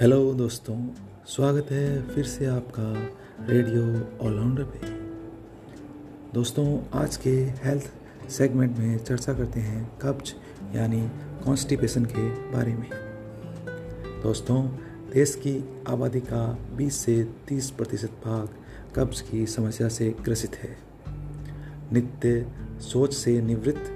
Hello दोस्तों, स्वागत है फिर से आपका रेडियो ऑलराउंडर पे। दोस्तों, आज के हेल्थ सेगमेंट में चर्चा करते हैं कब्ज, यानी कॉन्स्टिपेशन के बारे में। दोस्तों, देश की आबादी का 20 से 30 प्रतिशत भाग कब्ज की समस्या से ग्रसित है। नित्य सोच से निवृत्त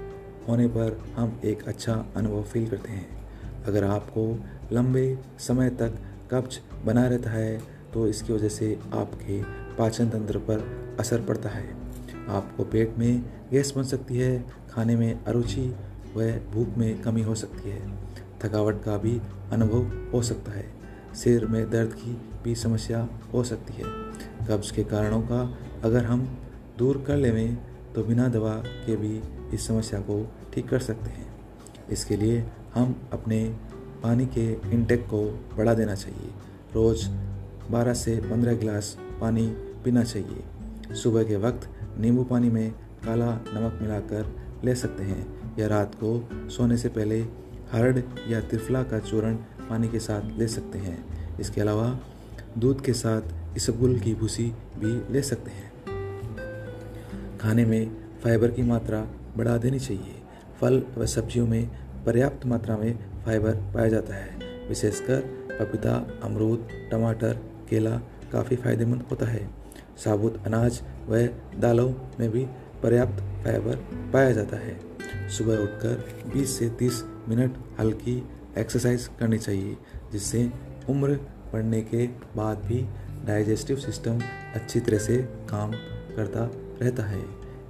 होने पर हम एक अच्छा अनुभव फील करते हैं। अगर आपको लंबे समय तक कब्ज बना रहता है तो इसकी वजह से आपके पाचन तंत्र पर असर पड़ता है। आपको पेट में गैस बन सकती है, खाने में अरुचि व भूख में कमी हो सकती है। थकावट का भी अनुभव हो सकता है। सिर में दर्द की भी समस्या हो सकती है। कब्ज के कारणों का अगर हम दूर कर लेवें तो बिना दवा के भी इस समस्या को ठीक कर सकते हैं। इसके लिए हम अपने पानी के इंटेक को बढ़ा देना चाहिए। रोज़ 12 से 15 गिलास पानी पीना चाहिए। सुबह के वक्त नींबू पानी में काला नमक मिलाकर ले सकते हैं या रात को सोने से पहले हर्ड या त्रिफला का चूर्ण पानी के साथ ले सकते हैं। इसके अलावा दूध के साथ इसबगुल की भूसी भी ले सकते हैं। खाने में फाइबर की मात्रा बढ़ा देनी चाहिए। फल व सब्जियों में पर्याप्त मात्रा में फाइबर पाया जाता है। विशेषकर पपीता, अमरूद, टमाटर, केला काफ़ी फ़ायदेमंद होता है। साबुत अनाज व दालों में भी पर्याप्त फाइबर पाया जाता है। सुबह उठकर 20 से 30 मिनट हल्की एक्सरसाइज करनी चाहिए, जिससे उम्र बढ़ने के बाद भी डाइजेस्टिव सिस्टम अच्छी तरह से काम करता रहता है।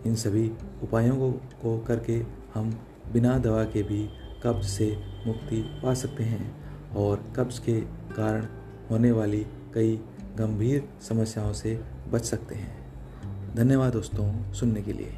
इन सभी उपायों को करके हम बिना दवा के भी कब्ज से मुक्ति पा सकते हैं और कब्ज के कारण होने वाली कई गंभीर समस्याओं से बच सकते हैं। धन्यवाद दोस्तों, सुनने के लिए।